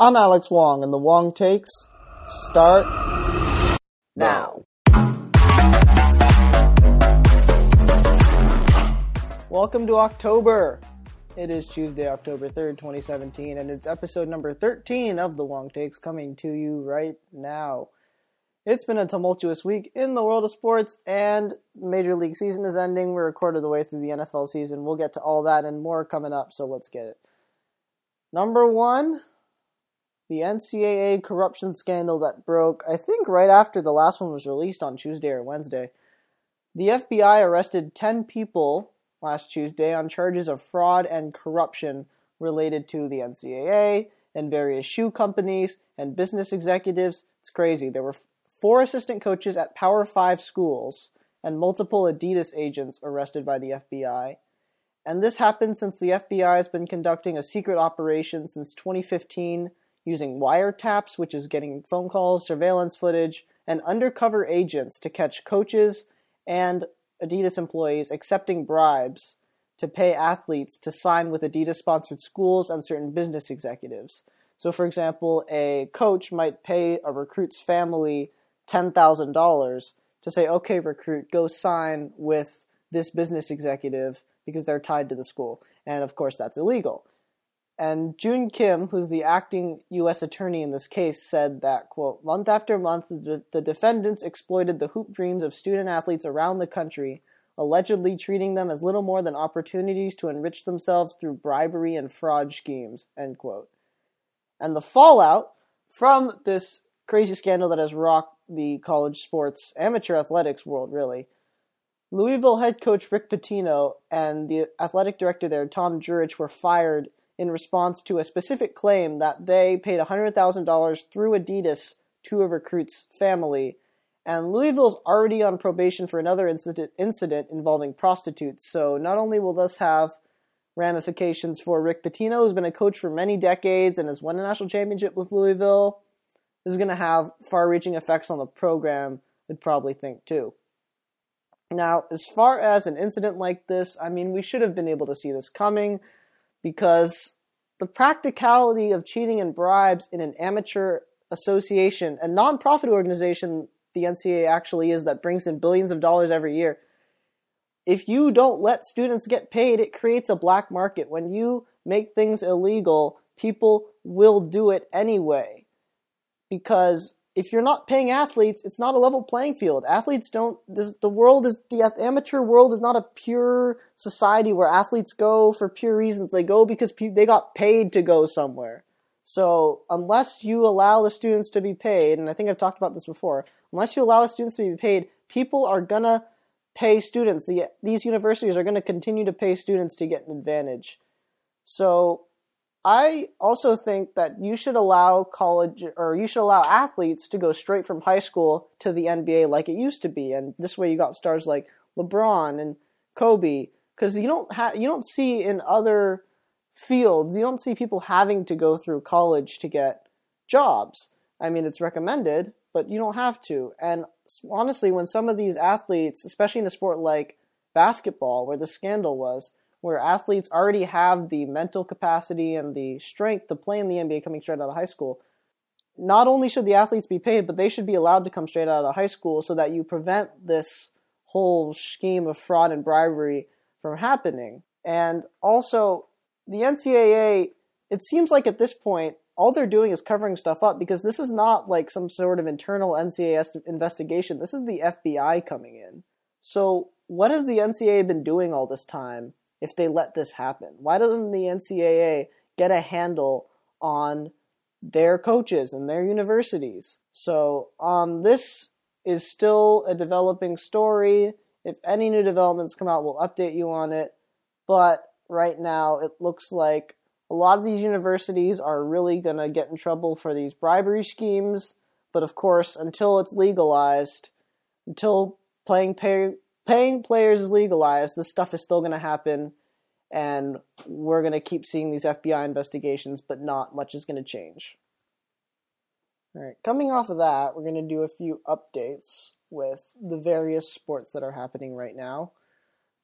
I'm Alex Wong, and the Wong takes start now. Welcome to October. It is Tuesday, October 3rd, 2017, and it's episode number 13 of the Wong Takes coming to you right now. It's been a tumultuous week in the world of sports, and Major League season is ending. We're a quarter of the way through the NFL season. We'll get to all that and more coming up, so let's get it. Number one, the NCAA corruption scandal that broke, I think, right after the last one was released on Tuesday or Wednesday. The FBI arrested 10 people last Tuesday on charges of fraud and corruption related to the NCAA and various shoe companies and business executives. It's crazy. There were four assistant coaches at Power 5 schools and multiple Adidas agents arrested by the FBI. And this happened since the FBI has been conducting a secret operation since 2015 using wiretaps, which is getting phone calls, surveillance footage, and undercover agents to catch coaches and Adidas employees accepting bribes to pay athletes to sign with Adidas sponsored schools and certain business executives. So, for example, a coach might pay a recruit's family $10,000 to say, okay, recruit, go sign with this business executive because they're tied to the school. And of course, that's illegal. And June Kim, who's the acting U.S. attorney in this case, said that, quote, month after month, the, the defendants exploited the hoop dreams of student athletes around the country, allegedly treating them as little more than opportunities to enrich themselves through bribery and fraud schemes, end quote. And the fallout from this crazy scandal that has rocked the college sports amateur athletics world, really. Louisville head coach Rick Pitino and the athletic director there, Tom Jurich, were fired in response to a specific claim that they paid $100,000 through Adidas to a recruit's family. And Louisville's already on probation for another incident, incident involving prostitutes. So not only will this have ramifications for Rick Pitino, who's been a coach for many decades and has won a national championship with Louisville, this is going to have far reaching effects on the program, I'd probably think too. Now, as far as an incident like this, I mean, we should have been able to see this coming because the practicality of cheating and bribes in an amateur association, a nonprofit organization, the NCAA actually is that brings in billions of dollars every year. If you don't let students get paid, it creates a black market. When you make things illegal, people will do it anyway. Because if you're not paying athletes, it's not a level playing field. Athletes don't. This, the world is the amateur world is not a pure society where athletes go for pure reasons. They go because pe- they got paid to go somewhere. So unless you allow the students to be paid, and I think I've talked about this before, unless you allow the students to be paid, people are gonna pay students. The, these universities are gonna continue to pay students to get an advantage. So I also think that you should allow college or you should allow athletes to go straight from high school to the NBA like it used to be, and this way you got stars like LeBron and Kobe because you don't have you don't see in other fields you don't see people having to go through college to get jobs. I mean, it's recommended, but you don't have to. And honestly, when some of these athletes, especially in a sport like basketball, where the scandal was, where athletes already have the mental capacity and the strength to play in the NBA coming straight out of high school. Not only should the athletes be paid, but they should be allowed to come straight out of high school so that you prevent this whole scheme of fraud and bribery from happening. And also, the NCAA, it seems like at this point, all they're doing is covering stuff up because this is not like some sort of internal NCAA investigation. This is the FBI coming in. So, what has the NCAA been doing all this time if they let this happen? Why doesn't the NCAA get a handle on their coaches and their universities? So, um, this is still a developing story. If any new developments come out, we'll update you on it. But right now, it looks like a lot of these universities are really going to get in trouble for these bribery schemes. But of course, until it's legalized, until playing pay, paying players is legalized, this stuff is still going to happen, and we're going to keep seeing these FBI investigations, but not much is going to change. All right, coming off of that, we're going to do a few updates with the various sports that are happening right now.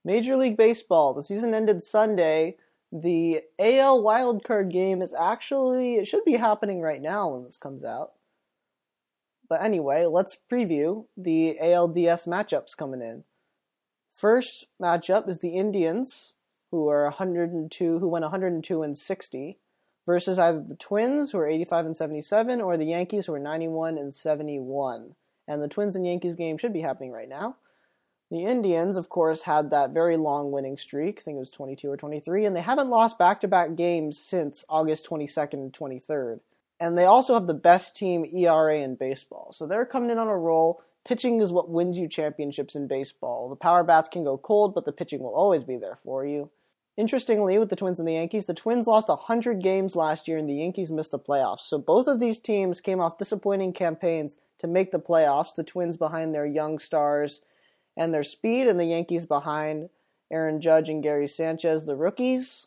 Major League Baseball, the season ended Sunday. The AL wildcard game is actually, it should be happening right now when this comes out. But anyway, let's preview the ALDS matchups coming in. First matchup is the Indians, who are 102, who went 102 and 60, versus either the Twins, who are 85 and 77, or the Yankees, who are 91 and 71. And the Twins and Yankees game should be happening right now. The Indians, of course, had that very long winning streak. I think it was 22 or 23, and they haven't lost back to back games since August 22nd and 23rd. And they also have the best team ERA in baseball. So they're coming in on a roll. Pitching is what wins you championships in baseball. The power bats can go cold, but the pitching will always be there for you. Interestingly, with the Twins and the Yankees, the Twins lost 100 games last year and the Yankees missed the playoffs. So both of these teams came off disappointing campaigns to make the playoffs. The Twins behind their young stars and their speed, and the Yankees behind Aaron Judge and Gary Sanchez, the rookies.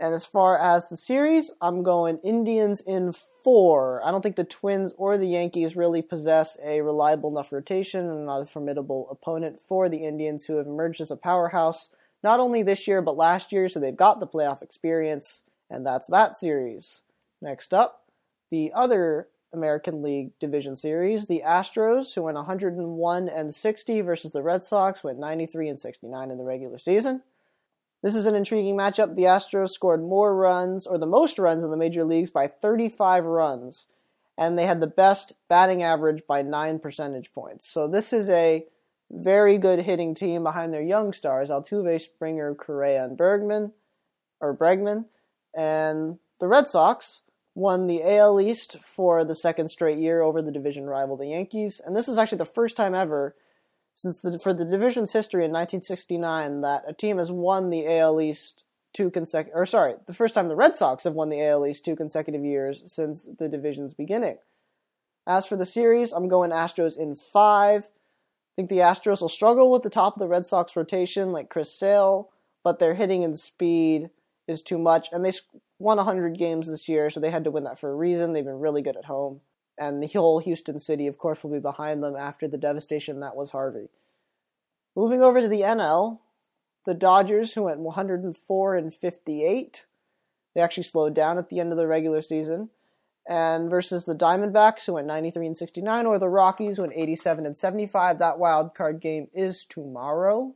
And as far as the series, I'm going Indians in four. I don't think the Twins or the Yankees really possess a reliable enough rotation and not a formidable opponent for the Indians, who have emerged as a powerhouse not only this year but last year, so they've got the playoff experience, and that's that series. Next up, the other American League Division Series. The Astros, who went 101 and 60 versus the Red Sox, went 93 and 69 in the regular season. This is an intriguing matchup. The Astros scored more runs, or the most runs in the major leagues, by 35 runs, and they had the best batting average by 9 percentage points. So this is a very good hitting team behind their young stars, Altuve, Springer, Correa, and Bergman, or Bregman. And the Red Sox, won the AL East for the second straight year over the division rival, the Yankees. And this is actually the first time ever since the, for the division's history in 1969 that a team has won the AL East two consecutive, or sorry, the first time the Red Sox have won the AL East two consecutive years since the division's beginning. As for the series, I'm going Astros in five. I think the Astros will struggle with the top of the Red Sox rotation, like Chris Sale, but their hitting and speed is too much, and they won 100 games this year, so they had to win that for a reason. They've been really good at home. And the whole Houston City, of course, will be behind them after the devastation that was Harvey. Moving over to the NL, the Dodgers, who went 104 and 58, they actually slowed down at the end of the regular season. And versus the Diamondbacks, who went 93 and 69, or the Rockies, who went 87 and 75. That wild card game is tomorrow.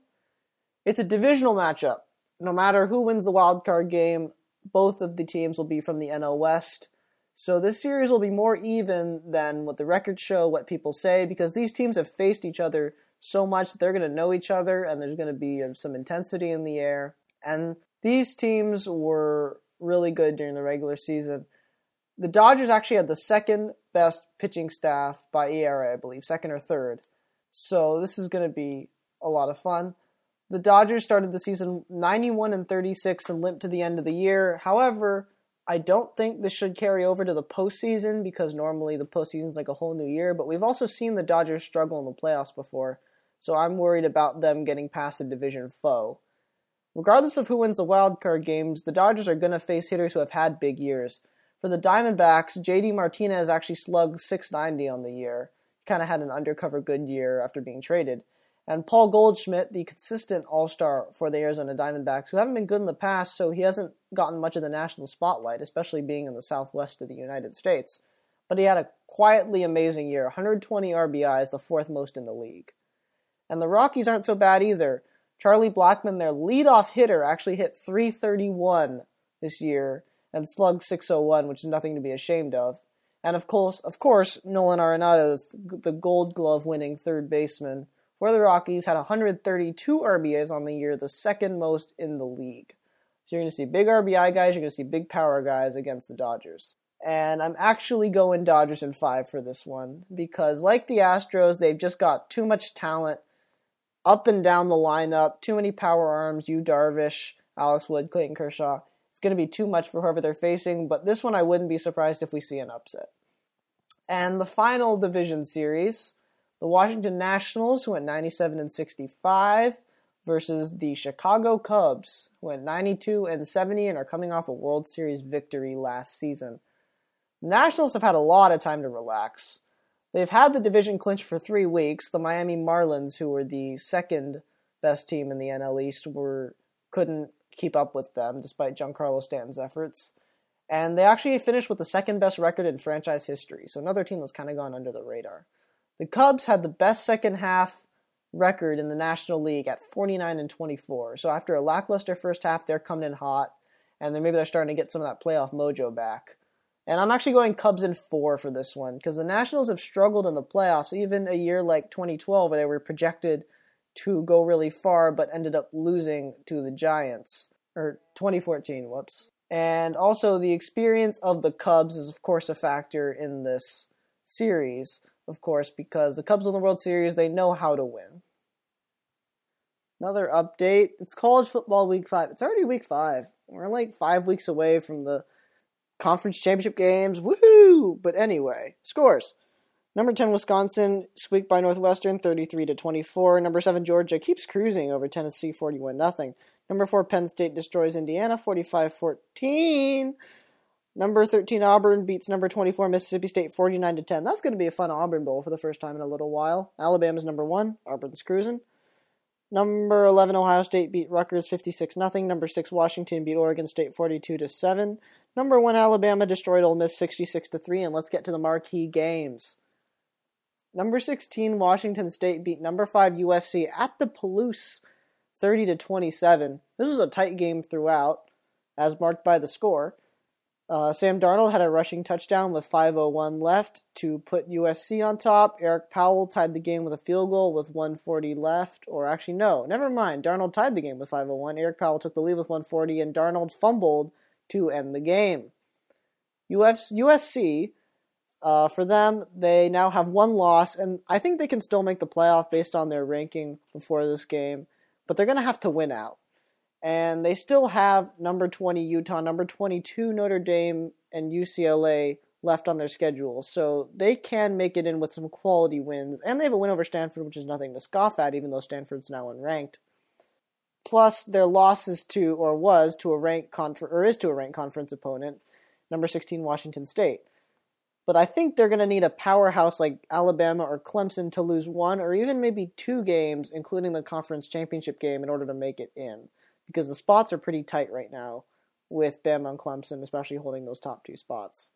It's a divisional matchup. No matter who wins the wild card game, both of the teams will be from the NL West. So this series will be more even than what the records show, what people say, because these teams have faced each other so much that they're going to know each other and there's going to be uh, some intensity in the air. And these teams were really good during the regular season. The Dodgers actually had the second best pitching staff by ERA, I believe, second or third. So this is going to be a lot of fun. The Dodgers started the season 91 and 36 and limped to the end of the year. However, I don't think this should carry over to the postseason because normally the postseason is like a whole new year. But we've also seen the Dodgers struggle in the playoffs before, so I'm worried about them getting past a division foe. Regardless of who wins the wild card games, the Dodgers are going to face hitters who have had big years. For the Diamondbacks, JD Martinez actually slugged 690 on the year. He kind of had an undercover good year after being traded. And Paul Goldschmidt, the consistent all star for the Arizona Diamondbacks, who haven't been good in the past, so he hasn't gotten much of the national spotlight, especially being in the southwest of the United States. But he had a quietly amazing year 120 RBIs, the fourth most in the league. And the Rockies aren't so bad either. Charlie Blackmon, their leadoff hitter, actually hit 331 this year and slugged 601, which is nothing to be ashamed of. And of course, of course, Nolan Arenado, the Gold Glove winning third baseman, where the Rockies had 132 RBIs on the year, the second most in the league. So you're going to see big RBI guys, you're going to see big power guys against the Dodgers. And I'm actually going Dodgers in five for this one because, like the Astros, they've just got too much talent up and down the lineup, too many power arms, Yu Darvish, Alex Wood, Clayton Kershaw. It's going to be too much for whoever they're facing, but this one I wouldn't be surprised if we see an upset. And the final division series the Washington Nationals, who went 97 and 65, versus the Chicago Cubs, who went 92 and 70 and are coming off a World Series victory last season. The Nationals have had a lot of time to relax. They've had the division clinch for three weeks. The Miami Marlins, who were the second best team in the NL East, were couldn't keep up with them despite Giancarlo Stanton's efforts. And they actually finished with the second best record in franchise history, so another team that's kind of gone under the radar. The Cubs had the best second half record in the National League at 49 and 24. So after a lackluster first half, they're coming in hot, and then maybe they're starting to get some of that playoff mojo back. And I'm actually going Cubs in four for this one because the Nationals have struggled in the playoffs, even a year like 2012 where they were projected to go really far but ended up losing to the Giants. Or 2014, whoops. And also, the experience of the Cubs is, of course, a factor in this series, of course, because the Cubs win the World Series, they know how to win. Another update it's college football week five. It's already week five. We're like five weeks away from the conference championship games. Woohoo! But anyway, scores. Number 10 Wisconsin squeaked by Northwestern 33 to 24. Number 7 Georgia keeps cruising over Tennessee 41 nothing. Number 4 Penn State destroys Indiana 45-14. Number 13 Auburn beats number 24 Mississippi State 49 to 10. That's going to be a fun Iron Bowl for the first time in a little while. Alabama's number 1, Auburn's cruising. Number 11 Ohio State beat Rutgers 56 nothing. Number 6 Washington beat Oregon State 42 to 7. Number 1 Alabama destroyed Ole Miss 66 to 3 and let's get to the marquee games. Number 16 Washington State beat number 5 USC at the Palouse 30 to 27. This was a tight game throughout as marked by the score. Uh, Sam Darnold had a rushing touchdown with 5:01 left to put USC on top. Erik Powell tied the game with a field goal with 140 left, or actually no, never mind. Darnold tied the game with 5:01. Erik Powell took the lead with 140, and Darnold fumbled to end the game. Uf- USC, uh, for them, they now have one loss, and I think they can still make the playoff based on their ranking before this game, but they're going to have to win out and they still have number 20 Utah, number 22 Notre Dame, and UCLA left on their schedule. So they can make it in with some quality wins. And they have a win over Stanford, which is nothing to scoff at, even though Stanford's now unranked. Plus their losses to, or was, to a ranked confer- or is to a ranked conference opponent, number 16 Washington State. But I think they're going to need a powerhouse like Alabama or Clemson to lose one or even maybe two games, including the conference championship game, in order to make it in because the spots are pretty tight right now with Bama and Clemson, especially holding those top two spots.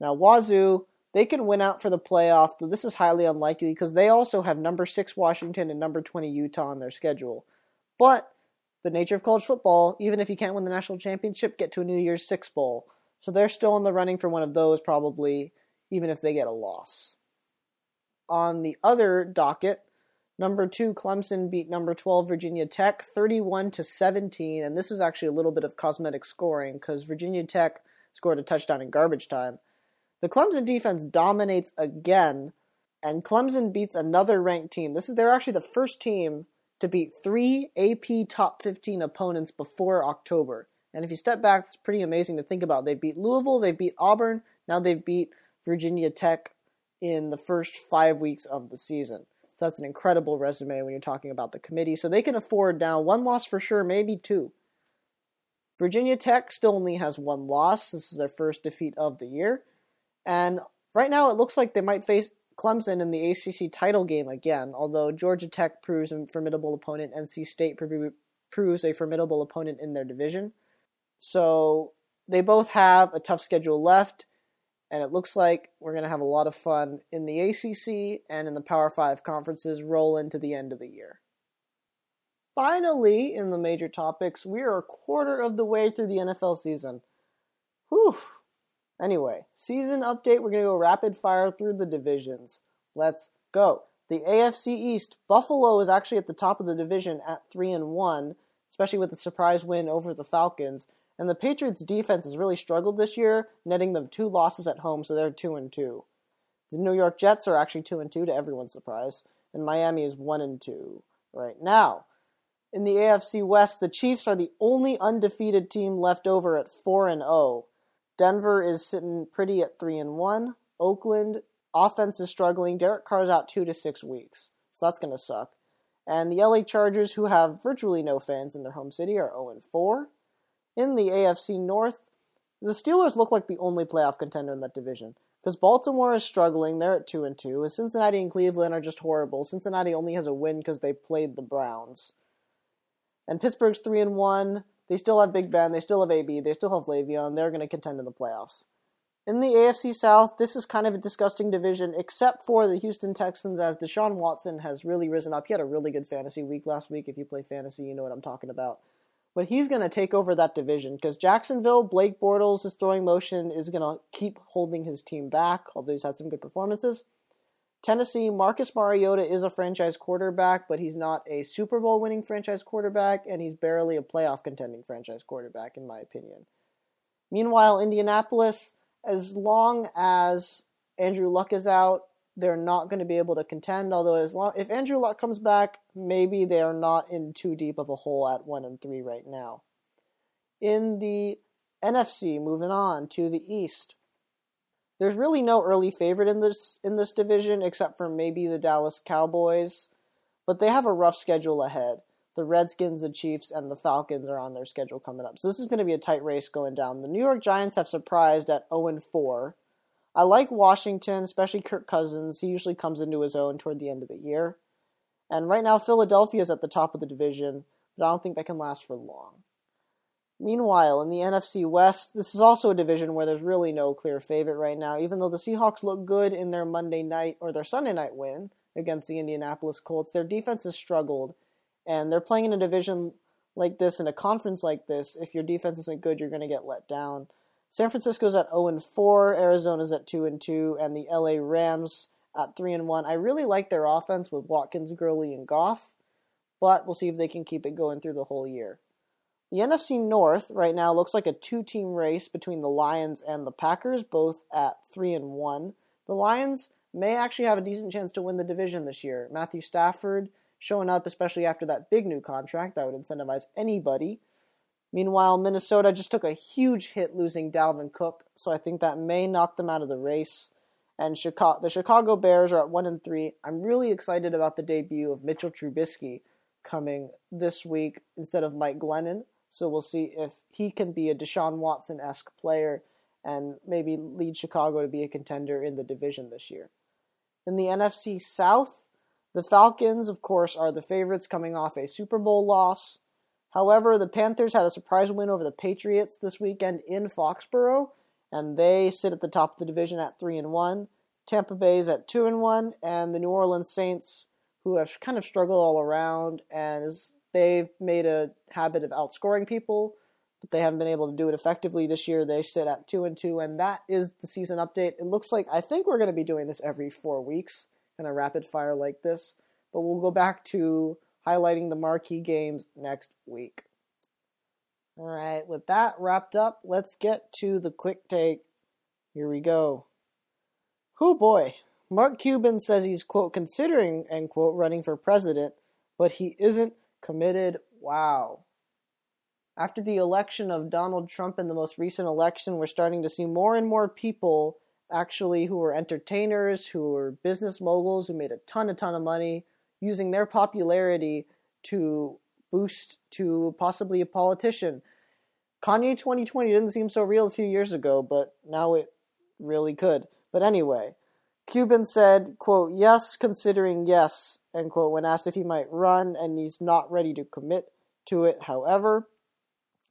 Now, Wazoo, they can win out for the playoff. Though this is highly unlikely because they also have number six Washington and number 20 Utah on their schedule. But the nature of college football, even if you can't win the national championship, get to a New Year's Six Bowl. So they're still in the running for one of those, probably, even if they get a loss. On the other docket, Number two, Clemson beat number 12 Virginia Tech 31 to 17, and this was actually a little bit of cosmetic scoring because Virginia Tech scored a touchdown in garbage time. The Clemson defense dominates again, and Clemson beats another ranked team. This is they're actually the first team to beat three AP top 15 opponents before October. And if you step back, it's pretty amazing to think about. They beat Louisville, they beat Auburn, now they've beat Virginia Tech in the first five weeks of the season. So that's an incredible resume when you're talking about the committee. So they can afford now one loss for sure, maybe two. Virginia Tech still only has one loss. This is their first defeat of the year. And right now it looks like they might face Clemson in the ACC title game again, although Georgia Tech proves a formidable opponent, NC State proves a formidable opponent in their division. So they both have a tough schedule left and it looks like we're going to have a lot of fun in the ACC and in the Power 5 conferences roll into the end of the year. Finally, in the major topics, we are a quarter of the way through the NFL season. Whew. Anyway, season update, we're going to go rapid fire through the divisions. Let's go. The AFC East, Buffalo is actually at the top of the division at 3 and 1, especially with the surprise win over the Falcons. And the Patriots defense has really struggled this year, netting them two losses at home, so they're two and two. The New York Jets are actually two and two to everyone's surprise, and Miami is one and two right now. In the AFC West, the Chiefs are the only undefeated team left over at four and zero. Oh. Denver is sitting pretty at three and one. Oakland offense is struggling. Derek Carr's out two to six weeks, so that's gonna suck. And the LA Chargers, who have virtually no fans in their home city, are 0 and 4. In the AFC North, the Steelers look like the only playoff contender in that division because Baltimore is struggling. They're at two and two. Cincinnati and Cleveland are just horrible. Cincinnati only has a win because they played the Browns. And Pittsburgh's three and one. They still have Big Ben, they still have AB, they still have Le'Veon, they're going to contend in the playoffs. In the AFC South, this is kind of a disgusting division, except for the Houston Texans, as Deshaun Watson has really risen up. He had a really good fantasy week last week. If you play fantasy, you know what I'm talking about. But he's going to take over that division because Jacksonville, Blake Bortles' throwing motion is going to keep holding his team back, although he's had some good performances. Tennessee, Marcus Mariota is a franchise quarterback, but he's not a Super Bowl winning franchise quarterback, and he's barely a playoff contending franchise quarterback, in my opinion. Meanwhile, Indianapolis, as long as Andrew Luck is out, they're not going to be able to contend. Although, as long if Andrew Luck comes back, maybe they are not in too deep of a hole at one and three right now. In the NFC, moving on to the East, there's really no early favorite in this in this division except for maybe the Dallas Cowboys, but they have a rough schedule ahead. The Redskins, the Chiefs, and the Falcons are on their schedule coming up. So this is going to be a tight race going down. The New York Giants have surprised at 0 4. I like Washington, especially Kirk Cousins. He usually comes into his own toward the end of the year. And right now, Philadelphia is at the top of the division, but I don't think that can last for long. Meanwhile, in the NFC West, this is also a division where there's really no clear favorite right now, even though the Seahawks look good in their Monday night or their Sunday night win against the Indianapolis Colts. Their defense has struggled, and they're playing in a division like this, in a conference like this. If your defense isn't good, you're going to get let down. San Francisco's at 0 and 4, Arizona's at 2 and 2, and the LA Rams at 3 and 1. I really like their offense with Watkins, Gurley, and Goff, but we'll see if they can keep it going through the whole year. The NFC North right now looks like a two-team race between the Lions and the Packers, both at 3 and 1. The Lions may actually have a decent chance to win the division this year. Matthew Stafford showing up especially after that big new contract that would incentivize anybody. Meanwhile, Minnesota just took a huge hit losing Dalvin Cook, so I think that may knock them out of the race. And Chicago, the Chicago Bears are at 1 and 3. I'm really excited about the debut of Mitchell Trubisky coming this week instead of Mike Glennon. So we'll see if he can be a Deshaun Watson esque player and maybe lead Chicago to be a contender in the division this year. In the NFC South, the Falcons, of course, are the favorites coming off a Super Bowl loss. However, the Panthers had a surprise win over the Patriots this weekend in Foxborough, and they sit at the top of the division at 3 and 1. Tampa Bay is at 2 and 1, and the New Orleans Saints, who have kind of struggled all around and They've made a habit of outscoring people, but they haven't been able to do it effectively this year. They sit at two and two, and that is the season update. It looks like I think we're going to be doing this every four weeks, kind of rapid fire like this. But we'll go back to highlighting the marquee games next week. All right, with that wrapped up, let's get to the quick take. Here we go. Oh boy. Mark Cuban says he's, quote, considering, end quote, running for president, but he isn't committed. Wow. After the election of Donald Trump in the most recent election, we're starting to see more and more people actually who are entertainers, who are business moguls, who made a ton, a ton of money, using their popularity to boost to possibly a politician. Kanye 2020 didn't seem so real a few years ago, but now it really could. But anyway, Cuban said, quote, yes, considering yes, end quote, when asked if he might run, and he's not ready to commit to it. However,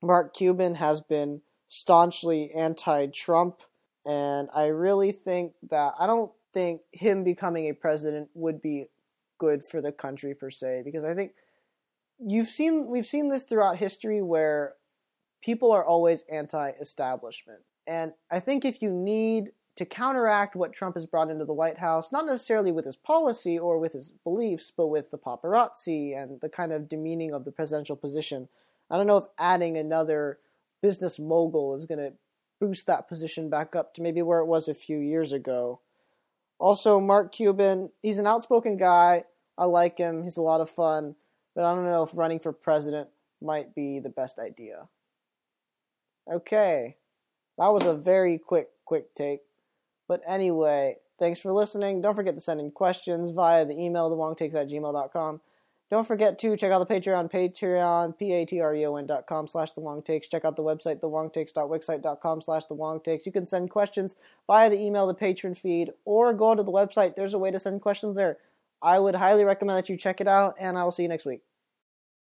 Mark Cuban has been staunchly anti Trump, and I really think that I don't think him becoming a president would be good for the country per se, because I think you've seen we've seen this throughout history where people are always anti-establishment. And I think if you need to counteract what Trump has brought into the White House, not necessarily with his policy or with his beliefs, but with the paparazzi and the kind of demeaning of the presidential position. I don't know if adding another business mogul is going to boost that position back up to maybe where it was a few years ago. Also, Mark Cuban, he's an outspoken guy. I like him. He's a lot of fun. But I don't know if running for president might be the best idea. Okay. That was a very quick, quick take. But anyway, thanks for listening. Don't forget to send in questions via the email, thewongtakes at gmail.com. Don't forget to check out the Patreon, Patreon, P-A-T-R-E-O-N dot com slash the Wong Takes. Check out the website, thewongtakes.wixsite.com slash the. You can send questions via the email, the Patreon feed, or go to the website. There's a way to send questions there. I would highly recommend that you check it out, and I will see you next week.